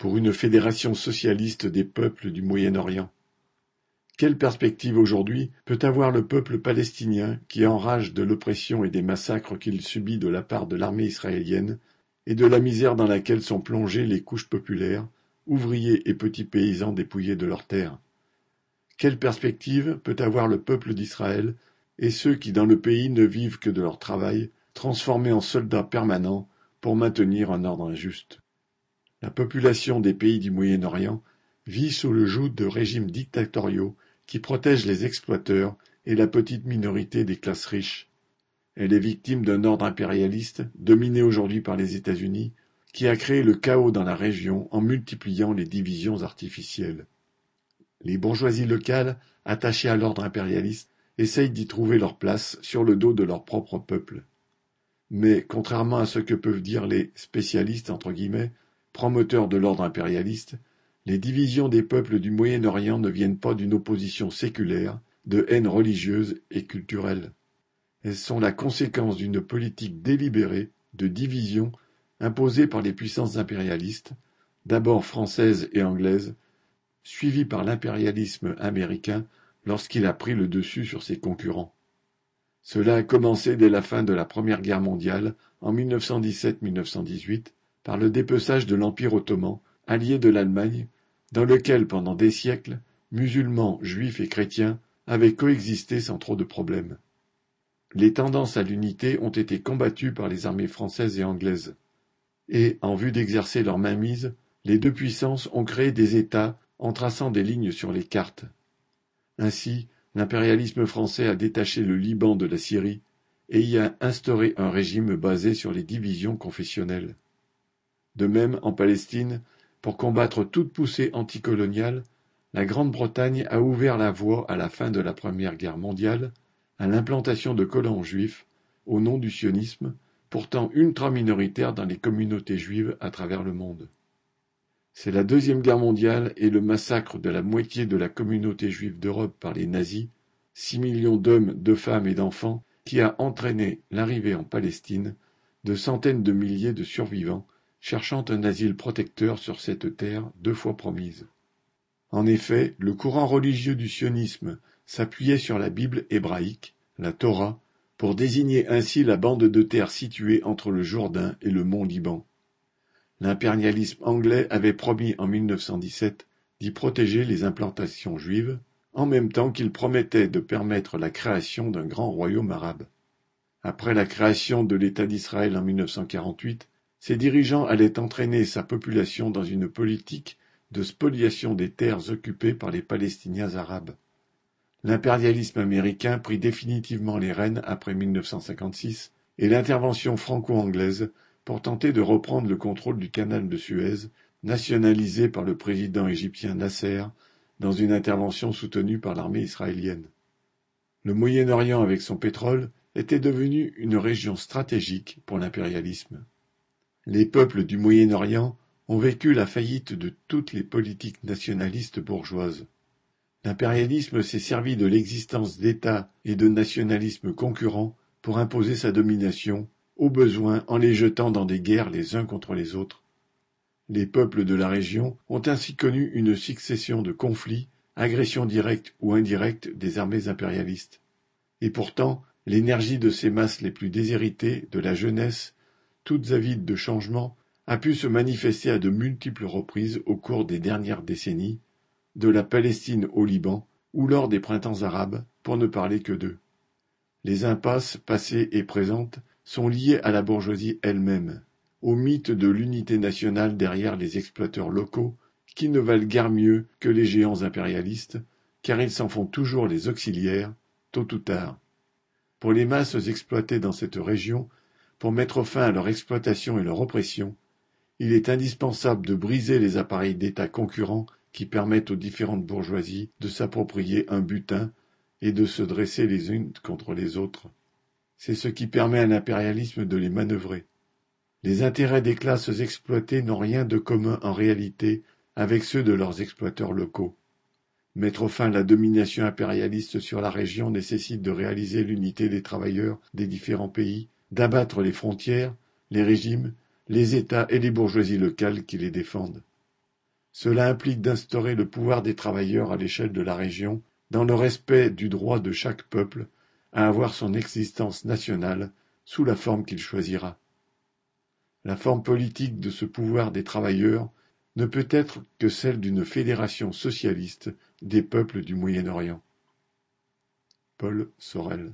pour une fédération socialiste des peuples du Moyen-Orient. Quelle perspective aujourd'hui peut avoir le peuple palestinien qui enrage de l'oppression et des massacres qu'il subit de la part de l'armée israélienne et de la misère dans laquelle sont plongées les couches populaires, ouvriers et petits paysans dépouillés de leurs terres? Quelle perspective peut avoir le peuple d'Israël et ceux qui dans le pays ne vivent que de leur travail, transformés en soldats permanents pour maintenir un ordre injuste? La population des pays du Moyen-Orient vit sous le joug de régimes dictatoriaux qui protège les exploiteurs et la petite minorité des classes riches. Elle est victime d'un ordre impérialiste, dominé aujourd'hui par les États-Unis, qui a créé le chaos dans la région en multipliant les divisions artificielles. Les bourgeoisies locales, attachées à l'ordre impérialiste, essayent d'y trouver leur place sur le dos de leur propre peuple. Mais, contrairement à ce que peuvent dire les spécialistes, entre guillemets, promoteurs de l'ordre impérialiste, les divisions des peuples du Moyen-Orient ne viennent pas d'une opposition séculaire, de haine religieuse et culturelle. Elles sont la conséquence d'une politique délibérée de division imposée par les puissances impérialistes, d'abord françaises et anglaises, suivies par l'impérialisme américain lorsqu'il a pris le dessus sur ses concurrents. Cela a commencé dès la fin de la Première Guerre mondiale, en 1917-1918, par le dépeçage de l'Empire ottoman allié de l'Allemagne, dans lequel pendant des siècles, musulmans, juifs et chrétiens avaient coexisté sans trop de problèmes. Les tendances à l'unité ont été combattues par les armées françaises et anglaises. Et, en vue d'exercer leur mainmise, les deux puissances ont créé des États en traçant des lignes sur les cartes. Ainsi, l'impérialisme français a détaché le Liban de la Syrie et y a instauré un régime basé sur les divisions confessionnelles. De même, en Palestine, pour combattre toute poussée anticoloniale, la Grande-Bretagne a ouvert la voie à la fin de la Première Guerre mondiale à l'implantation de colons juifs au nom du sionisme, pourtant ultra-minoritaire dans les communautés juives à travers le monde. C'est la Deuxième Guerre mondiale et le massacre de la moitié de la communauté juive d'Europe par les nazis, six millions d'hommes, de femmes et d'enfants, qui a entraîné l'arrivée en Palestine de centaines de milliers de survivants cherchant un asile protecteur sur cette terre deux fois promise. En effet, le courant religieux du sionisme s'appuyait sur la Bible hébraïque, la Torah, pour désigner ainsi la bande de terre située entre le Jourdain et le mont Liban. L'impérialisme anglais avait promis en 1917 d'y protéger les implantations juives, en même temps qu'il promettait de permettre la création d'un grand royaume arabe. Après la création de l'État d'Israël en 1948, ses dirigeants allaient entraîner sa population dans une politique de spoliation des terres occupées par les Palestiniens arabes. L'impérialisme américain prit définitivement les rênes après 1956 et l'intervention franco-anglaise pour tenter de reprendre le contrôle du canal de Suez, nationalisé par le président égyptien Nasser dans une intervention soutenue par l'armée israélienne. Le Moyen-Orient avec son pétrole était devenu une région stratégique pour l'impérialisme. Les peuples du Moyen-Orient ont vécu la faillite de toutes les politiques nationalistes bourgeoises. L'impérialisme s'est servi de l'existence d'États et de nationalismes concurrents pour imposer sa domination, au besoin en les jetant dans des guerres les uns contre les autres. Les peuples de la région ont ainsi connu une succession de conflits, agressions directes ou indirectes des armées impérialistes. Et pourtant, l'énergie de ces masses les plus déshéritées, de la jeunesse, toutes avides de changement, a pu se manifester à de multiples reprises au cours des dernières décennies, de la Palestine au Liban ou lors des printemps arabes, pour ne parler que d'eux. Les impasses passées et présentes sont liées à la bourgeoisie elle-même, au mythe de l'unité nationale derrière les exploiteurs locaux, qui ne valent guère mieux que les géants impérialistes, car ils s'en font toujours les auxiliaires, tôt ou tard. Pour les masses exploitées dans cette région, pour mettre fin à leur exploitation et leur oppression, il est indispensable de briser les appareils d'État concurrents qui permettent aux différentes bourgeoisies de s'approprier un butin et de se dresser les unes contre les autres. C'est ce qui permet à l'impérialisme de les manœuvrer. Les intérêts des classes exploitées n'ont rien de commun en réalité avec ceux de leurs exploiteurs locaux. Mettre fin à la domination impérialiste sur la région nécessite de réaliser l'unité des travailleurs des différents pays d'abattre les frontières, les régimes, les États et les bourgeoisies locales qui les défendent. Cela implique d'instaurer le pouvoir des travailleurs à l'échelle de la région, dans le respect du droit de chaque peuple à avoir son existence nationale sous la forme qu'il choisira. La forme politique de ce pouvoir des travailleurs ne peut être que celle d'une fédération socialiste des peuples du Moyen-Orient. Paul Sorel